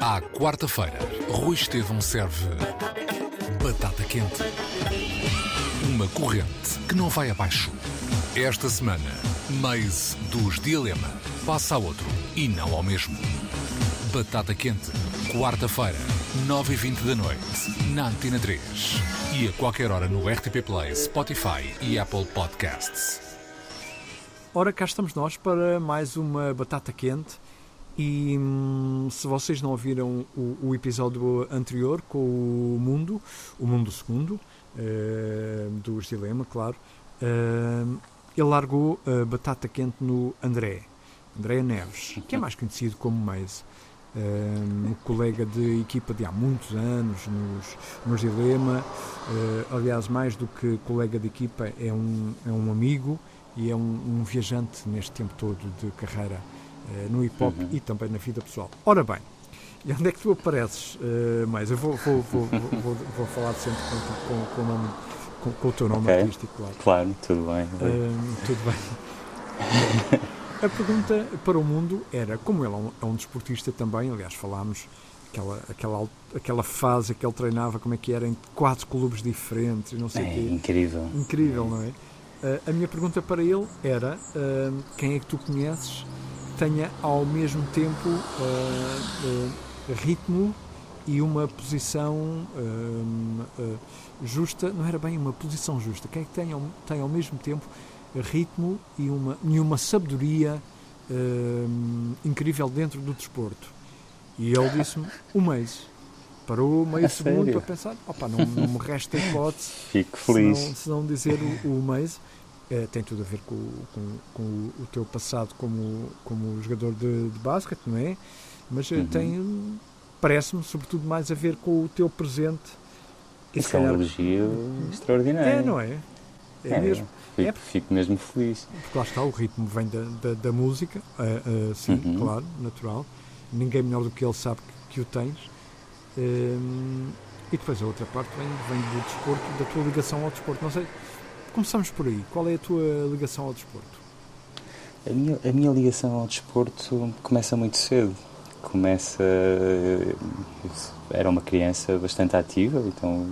À quarta-feira, Rui Estevão serve batata quente. Uma corrente que não vai abaixo. Esta semana, Maze dos Dilema passa a outro e não ao mesmo. Batata quente, quarta-feira, 9h20 da noite, na Antena 3. E a qualquer hora no RTP Play, Spotify e Apple Podcasts. Ora, cá estamos nós para mais uma batata quente. E hum, se vocês não ouviram o, o, episódio anterior com o Mundo, o Mundo Segundo, uh, dos Dilema, claro, uh, ele largou a batata quente no André, André Neves, que é mais conhecido como Maze. Um, colega de equipa de há muitos anos nos, nos Dilema, uh, aliás, mais do que colega de equipa, é um, é um amigo e é um, um viajante neste tempo todo de carreira no hip hop uhum. e também na vida pessoal. Ora bem, e onde é que tu apareces uh, mais? Eu vou, vou, vou, vou, falar sempre com, com, com o nome com, o teu nome okay. artístico, claro. Claro, tudo bem. Uh, tudo bem. A pergunta para o mundo era, como ele é um, é um desportista também, aliás, falámos aquela, aquela, aquela fase que ele treinava, como é que era, em quatro clubes diferentes, não sei é, quê. Incrível. Incrível, não é? Uh, a minha pergunta para ele era, quem é que tu conheces tenha ao mesmo tempo uh, ritmo e uma posição justa, não era bem uma posição justa, quem é que tem, tem ao mesmo tempo ritmo e uma, e uma sabedoria uh, incrível dentro do desporto. E ele disse-me um mês. Parou meio segundo para pensar, opa, não, não me resta hipótese. Fico feliz. Se não, se não dizer o, o mês. É, tem tudo a ver com, com, com, o teu passado como, como jogador de, de basquete, não é? Mas eh, uhum. tem, parece-me, sobretudo, mais a ver com o teu presente. Isso é um elogio extraordinário. É, não é? É, é mesmo. Fico, é, fico, mesmo feliz. Porque lá está, o ritmo vem da, da, da música, uh, uh, sim, uhum. claro, natural. Ninguém melhor do que ele sabe que, que o tens. Uh, e depois a outra parte vem, vem do desporto, da tua ligação ao desporto. Não sei, começamos por aí. Qual é a tua ligação ao desporto? A minha, a minha ligação ao desporto começa muito cedo. Começa. Era uma criança bastante ativa, então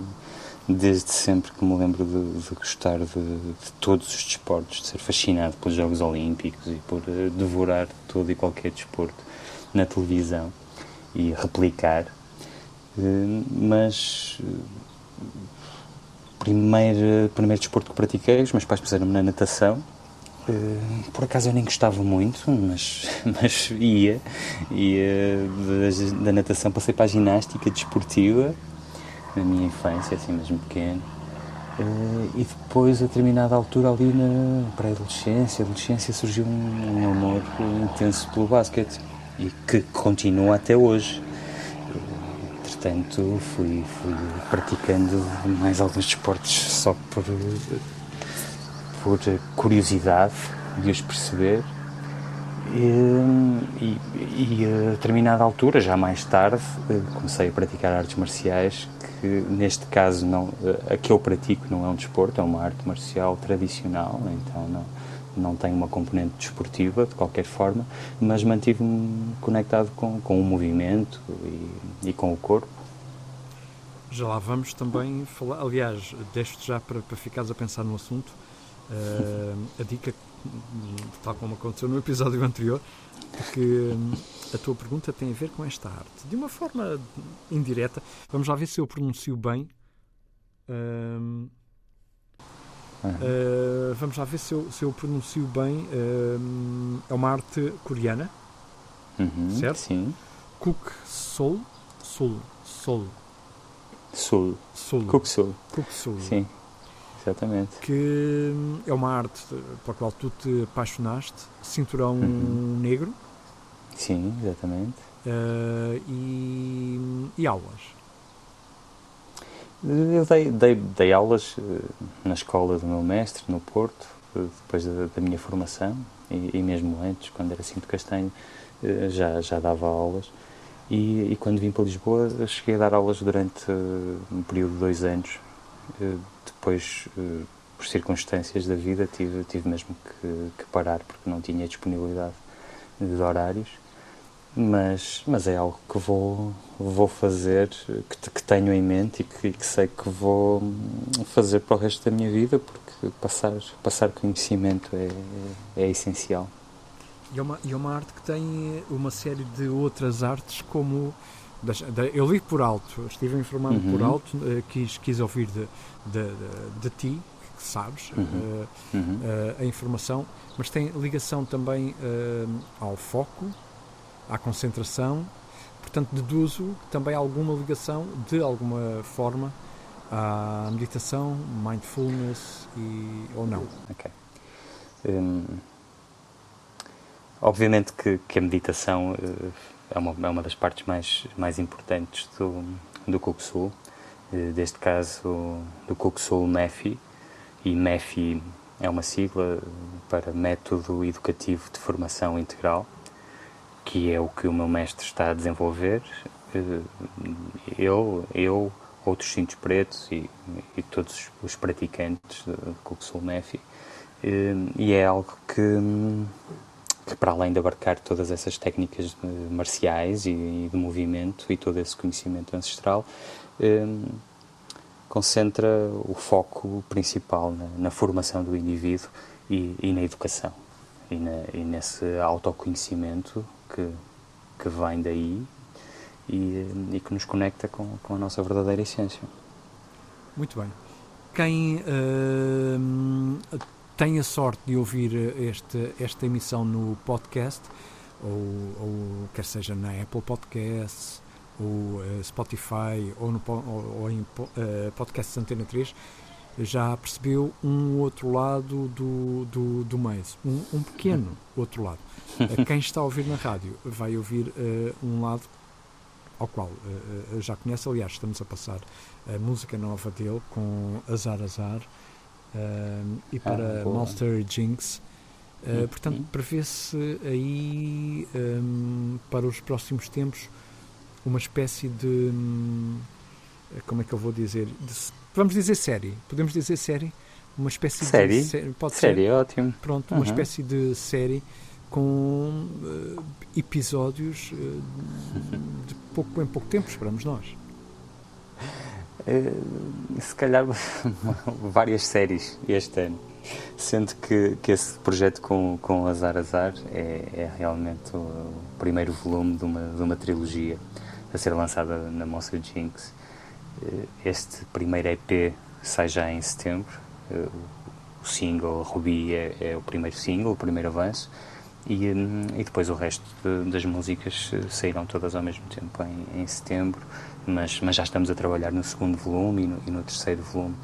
desde sempre que me lembro de, de gostar de, de, todos os desportos, de ser fascinado pelos Jogos Olímpicos e por uh, devorar todo e qualquer desporto na televisão e replicar. Uh, mas primeiro, primeiro desporto que pratiquei, os meus pais puseram-me na natação. por acaso eu nem gostava muito, mas, mas ia. ia da, da natação passei para a ginástica desportiva na minha infância, assim mesmo pequeno. Uh, e depois, a determinada altura, ali na pré-adolescência, adolescência, surgiu um, um, amor intenso pelo basquete e que continua até hoje. Entretanto, fui, fui praticando mais alguns desportos só por, por curiosidade de os perceber. E, e, e, a determinada altura, já mais tarde, eh, comecei a praticar artes marciais que neste caso não, a que eu pratico não é um desporto, é uma arte marcial tradicional, então não, não tem uma componente desportiva de qualquer forma, mas mantive-me conectado com, com o movimento e, e, com o corpo. Já lá vamos também falar, aliás, deixo-te já para, para ficares a pensar no assunto, uh, a dica, tal como aconteceu no episódio anterior, porque a tua pergunta tem a ver com esta arte. De uma forma indireta, vamos lá ver se eu pronuncio bem. Uh, uh, vamos lá ver se eu, se eu pronuncio bem. Uh, é uma arte coreana, uhum, certo? Sim. Cook. Soul. Soul. Soul. Soul. Cook Soul. Cook Soul. Sim. Exatamente. Que é uma arte pela qual tu te apaixonaste, cinturão uhum. negro. Sim, exatamente. Uh, e, e, aulas? Eu dei, dei, dei aulas uh, na escola do meu mestre, no Porto, uh, depois da, da, minha formação, e, e, mesmo antes, quando era Cinto Castanho, já, já dava aulas. E, e, quando vim para Lisboa, cheguei a dar aulas durante um período de dois anos. depois, por circunstâncias da vida, tive, tive mesmo que, que parar, porque não tinha disponibilidade de horários mas, mas é algo que vou, vou fazer, que, que tenho em mente e que, que, sei que vou fazer para o resto da minha vida, porque passar, passar conhecimento é, é, essencial. E é, uma, e é uma arte que tem uma série de outras artes, como. Eu li por alto, estive informado uhum. por alto, uh, quis, quis ouvir de, de, de, de ti, que sabes, uhum. Uh, uhum. Uh, a informação, mas tem ligação também ao foco, à concentração, portanto deduzo também alguma ligação, de alguma forma, à meditação, mindfulness e, ou não. Ok. Um, obviamente que, que, a meditação uh, é, uma, é uma das partes mais, mais importantes do, do Kuksul, uh, deste caso do Kuksul MEFI, e MEFI é uma sigla para Método Educativo de Formação Integral, que é o que o meu mestre está a desenvolver. Uh, eu, eu outros cintos pretos e, e todos os praticantes do Kuksul Mefi. E é algo que, que, para além de abarcar todas essas técnicas marciais e, de movimento e todo esse conhecimento ancestral, concentra o foco principal na, na formação do indivíduo e, e na educação e, na, e, nesse autoconhecimento que, que vem daí e, e que nos conecta com, com a nossa verdadeira essência. Muito bem. Quem uh, tem a sorte de ouvir este, esta emissão no podcast, ou, ou quer seja na Apple Podcasts, ou uh, Spotify, ou, no, ou, ou em uh, Antena 3, já percebeu um outro lado do, do, do mês, um, um pequeno outro lado. Quem está a ouvir na rádio vai ouvir uh, um lado ao qual uh, já conhece. Aliás, estamos a passar a música nova dele com Azar Azar uh, e para ah, Monster Jinx. Uh, portanto, prevê-se aí um, para os próximos tempos uma espécie de. Um, como é que eu vou dizer? De, vamos dizer série. Podemos dizer série? Uma espécie série? de. Pode série, ser? ótimo. Pronto, uma uhum. espécie de série com uh, episódios uh, de pouco em pouco tempo, esperamos nós. Uh, se calhar várias séries este ano, sendo que, que esse projeto com, com Azar Azar é, é realmente o primeiro volume de uma, de uma trilogia a ser lançada na Monster Jinx. Este primeiro EP já em setembro. O single Ruby é, é o primeiro single, o primeiro avanço e, hum, e depois o resto de, das músicas eh, saíram todas ao mesmo tempo em, em, setembro, mas, mas já estamos a trabalhar no segundo volume e no, e no terceiro volume.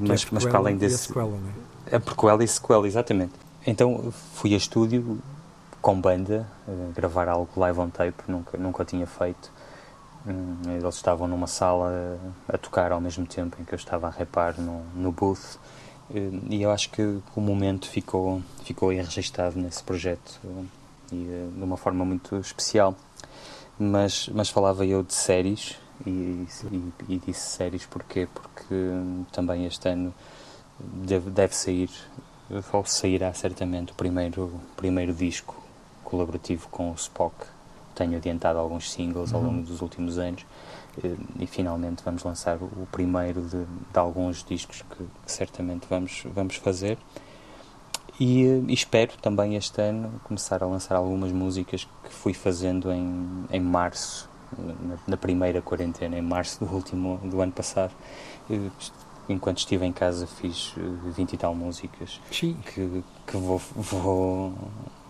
Mas, é mas para além desse. a sequela, não é? A prequela e sequela, exatamente. Então fui a estúdio com banda, gravar algo live on tape, nunca, nunca tinha feito. Um, eles estavam numa sala a tocar ao mesmo tempo em que eu estava a repar no, no booth eh, e eu acho que o momento ficou, ficou registado nesse projeto eh, e eh, de uma forma muito especial. Mas, mas falava eu de séries e, e, e disse séries porquê? Porque também este ano deve, deve sair, ou sairá certamente, o primeiro, primeiro disco colaborativo com o Spock. Tenho adiantado alguns singles ao longo uhum. dos últimos anos e finalmente vamos lançar o primeiro de, de alguns discos que, que, certamente vamos, vamos fazer. E, e, espero também este ano começar a lançar algumas músicas que fui fazendo em, em março, na, na primeira quarentena, em março do último do ano passado. Enquanto estive em casa fiz 20 e tal músicas Sim. que, que vou, vou,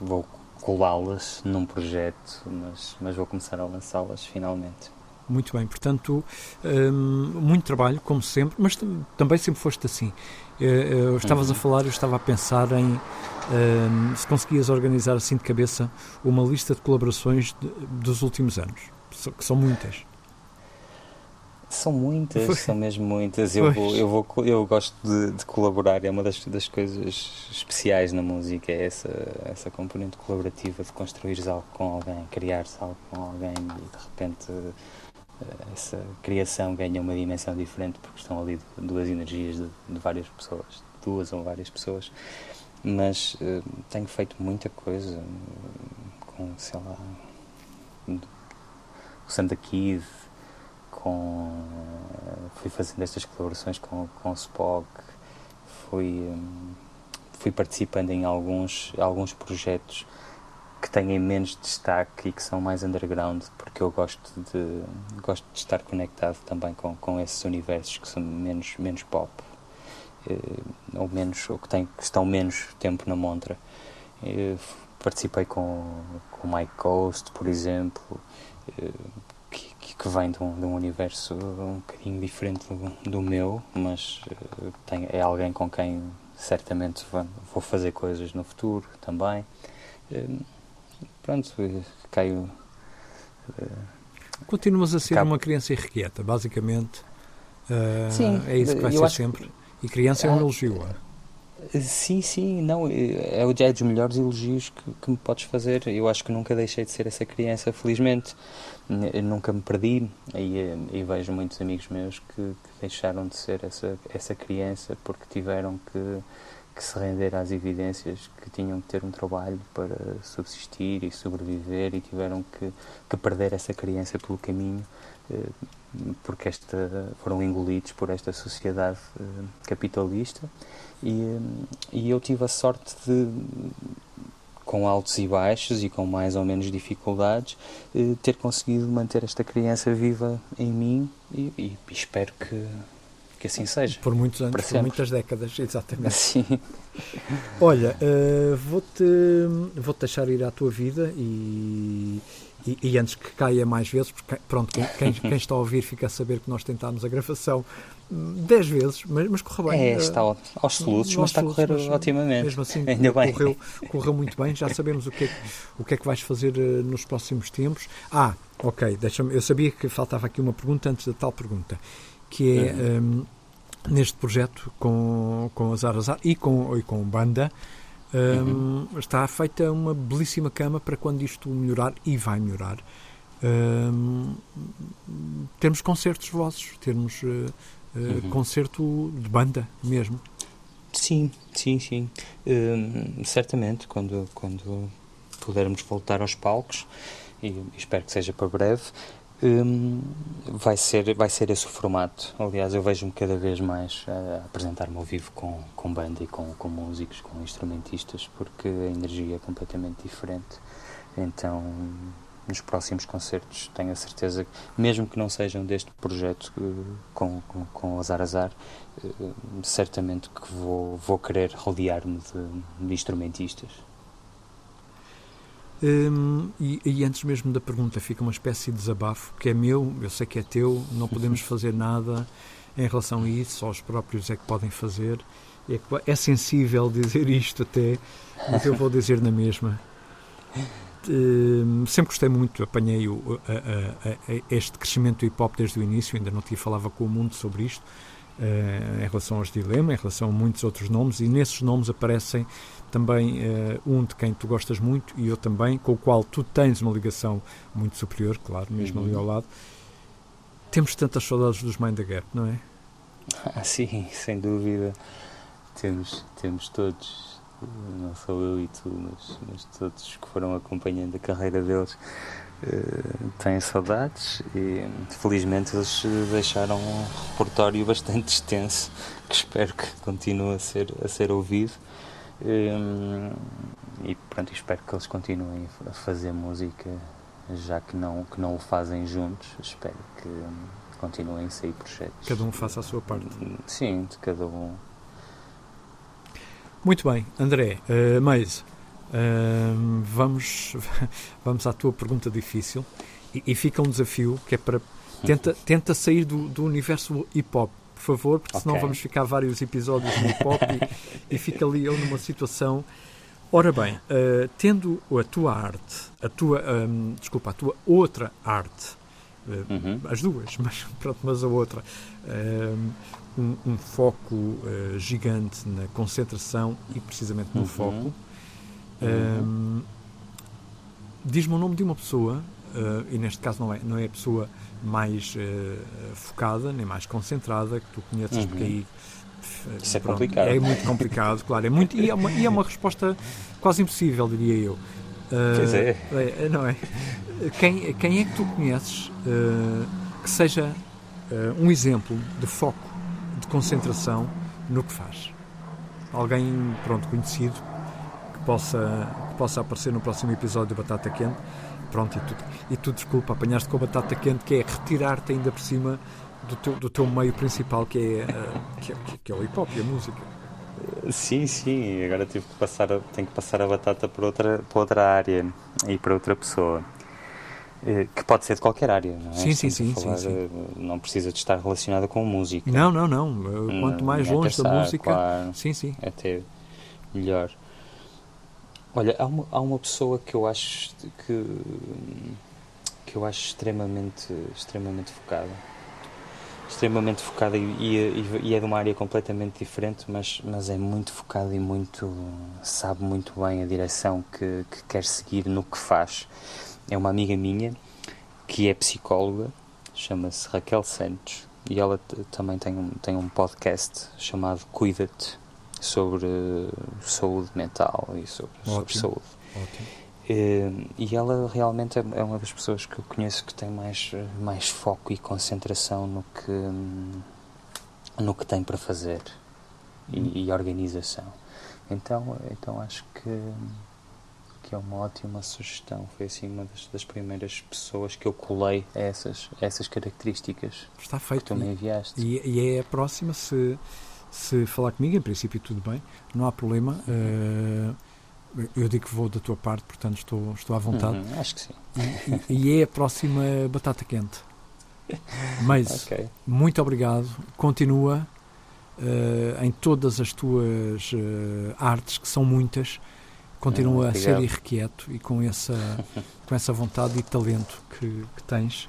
vou colá-las num projeto, mas, mas vou começar a lançá-las finalmente. Muito bem, portanto, hum, muito trabalho, como sempre, mas também sempre foste assim. Eu, eh, eu estavas a uhum. falar, eu estava a pensar em hum, se conseguias organizar assim de cabeça uma lista de colaborações de, dos últimos anos, que são muitas. São muitas, são mesmo muitas. Eu, vou, eu, vou, eu gosto de, de, colaborar, é uma das, das coisas especiais na música, é essa, essa componente colaborativa de construir algo com alguém, criar-se algo com alguém e de repente eh, essa criação ganha uma dimensão diferente porque estão ali duas energias de, de várias pessoas, duas ou várias pessoas. Mas uh, tenho feito muita coisa, com sei lá, o Santa Kid, com, fui fazendo estas colaborações com, com Spock, fui, hum, fui participando em alguns, alguns projetos que têm menos destaque e que são mais underground, porque eu gosto de, gosto de estar conectado também com, com esses universos que são menos, menos pop, eh, ou, menos, ou que, têm, que estão menos tempo na montra. Eu participei com, com Mike Coast, por exemplo, eh, que, vem de um, de um, universo um bocadinho diferente do, do meu, mas eh, tem, é alguém com quem certamente vou fazer coisas no futuro também pronto, caio. Uh, Continuas a ser uma criança irrequieta, basicamente. Uh, sim, é isso que vai ser sempre. E criança é um elogio. Sim, sim, não, é, é dos melhores elogios que, que, me podes fazer. Eu acho que nunca deixei de ser essa criança, felizmente. Eu nunca me perdi e, e vejo muitos amigos meus que, que, deixaram de ser essa, essa criança porque tiveram que que se render às evidências que tinham que ter um trabalho para subsistir e sobreviver e tiveram que, que perder essa criança pelo caminho eh, porque esta, foram engolidos por esta sociedade eh, capitalista e, eh, e eu tive a sorte de com altos e baixos e com mais ou menos dificuldades, ter conseguido manter esta criança viva em mim e, e espero que, que assim seja. Por muitos anos, por muitas décadas, exatamente. Sim. Olha, uh, vou-te vou -te deixar ir à tua vida e, e, e, antes que caia mais vezes, porque pronto, quem, quem, está a ouvir fica a saber que nós tentámos a gravação dez vezes, mas, mas correu bem. É, eh, está aos soluços, mas está a correr mas, otimamente. Mesmo assim, Ainda correu, bem. correu muito bem, já sabemos o que é, o que, é que vais fazer uh, nos próximos tempos. Ah, ok, deixa-me, eu sabia que faltava aqui uma pergunta antes da tal pergunta, que é... Uhum. Um, neste projeto com, com Azar Azar e com, e com banda. Um, uhum. Está feita uma belíssima cama para quando isto melhorar e vai melhorar. Um, termos concertos vossos, termos uh, uh, uhum. concerto de banda mesmo. Sim, sim, sim. Certamente, quando, quando pudermos voltar aos palcos, e espero que seja para breve, Hum, vai, ser, vai ser esse o formato. Aliás, eu vejo-me cada vez mais a apresentar-me ao vivo com, com banda e com, com músicos, com instrumentistas, porque a energia é completamente diferente. Então, nos próximos concertos, tenho a certeza que, mesmo que não sejam deste projeto com, com, com Azar Azar, hum, certamente que vou, vou querer rodear-me de, de instrumentistas. Hum, e, e, antes mesmo da pergunta, fica uma espécie de desabafo, que é meu, eu sei que é teu, não podemos fazer nada em relação a isso, só os próprios é que podem fazer. É, é sensível dizer isto até, mas eu vou dizer na mesma. Hum, sempre gostei muito, apanhei o, a, a, a, este crescimento do hip hop desde o início, ainda não tinha falava com o mundo sobre isto, uh, em relação aos Dilema, em relação a muitos outros nomes, e nesses nomes aparecem também uh, um de quem tu gostas muito e eu também, com o qual tu tens uma ligação muito superior, claro, mesmo uhum. ali ao lado. Temos tantas saudades dos Mind the Gap, não é? Ah, sim, sem dúvida. Temos, temos todos, não só eu e tu, mas, mas todos que foram acompanhando a carreira deles uh, têm saudades e felizmente eles deixaram um repertório bastante extenso que espero que continue a ser, a ser ouvido e pronto, espero que eles continuem a fazer música, já que não, que não o fazem juntos. Espero que hum, continuem a sair projetos. Cada um faça a sua parte. Sim, de cada um. Muito bem, André, uh, mas uh, vamos, vamos à tua pergunta difícil e, e, fica um desafio que é para tenta, tenta sair do, do universo hip hop por favor, porque senão okay. vamos ficar vários episódios no pop e, e fica ali eu numa situação. Ora bem, uh, tendo a tua arte, a tua, um, desculpa, a tua outra arte, uh, uhum. as duas, mas pronto, mas a outra, um, um foco uh, gigante na concentração e precisamente no uhum. foco. Uhum. Diz-me o nome de uma pessoa, e neste caso não é, não é a pessoa mais uh, focada, nem mais concentrada, que tu conheces, uhum. porque aí eh, isso é complicado. É muito complicado, claro. É muito, e, é uma, e é uma resposta quase impossível, diria eu. Pois é. é, Não é? Quem, quem é que tu conheces uh, que seja uh, um exemplo de foco, de concentração no que faz? Alguém, pronto, conhecido, que possa, que possa aparecer no próximo episódio de Batata Quente. Pronto, e tu, e tu desculpa, apanhaste com a batata quente, que é retirar-te ainda por cima do teu, do teu meio principal, que é, uh, que, é, que é o hip hop e a música. Sim, sim, agora tive que passar, tenho que passar a batata para outra, para outra área e para outra pessoa. Eh, que pode ser de qualquer área, não é? Sim, sim, sim, falar, sim, Não precisa de estar relacionada com música. Não, não, não. Quanto mais longe da música, claro, sim, sim. É até melhor. Olha, há uma, há uma pessoa que eu acho que, que eu acho extremamente, extremamente focada extremamente focada e, e, e, é de uma área completamente diferente, mas, mas é muito focada e muito sabe muito bem a direção que, que quer seguir no que faz. É uma amiga minha que é psicóloga, chama-se Raquel Santos e ela também tem um, tem um podcast chamado Cuida-te sobre saúde mental e sobre, sobre saúde. Ótimo. Eh, e ela realmente é, é uma das pessoas que eu conheço que tem mais, mais foco e concentração no que, no que tem para fazer e, e organização. Então, então acho que, que é uma ótima sugestão. Foi assim uma das, das primeiras pessoas que eu colei essas, essas características Está feito. que tu me enviaste. E, e é a próxima, se, se falar comigo, em princípio tudo bem, não há problema. Uh, eu digo que vou da tua parte, portanto estou, estou à vontade. Uhum, acho que sim. E, e, é a próxima batata quente. Mas, okay. muito obrigado. Continua uh, em todas as tuas uh, artes, que são muitas. Continua a ser irrequieto e com essa, com essa vontade e talento que, que tens.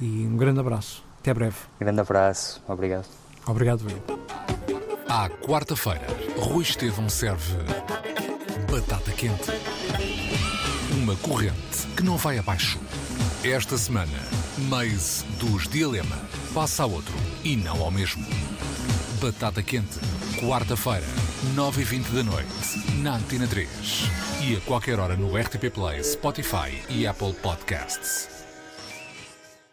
E um grande abraço. Até breve. Grande abraço. Obrigado. Obrigado, eu. À quarta-feira, Rui Estevão serve Batata Quente. Uma corrente que não vai abaixo. Esta semana, Maze dos Dilema passa a outro e não ao mesmo. Batata Quente, quarta-feira, 9h20 da noite, na Antena 3. E a qualquer hora no RTP Play, Spotify e Apple Podcasts.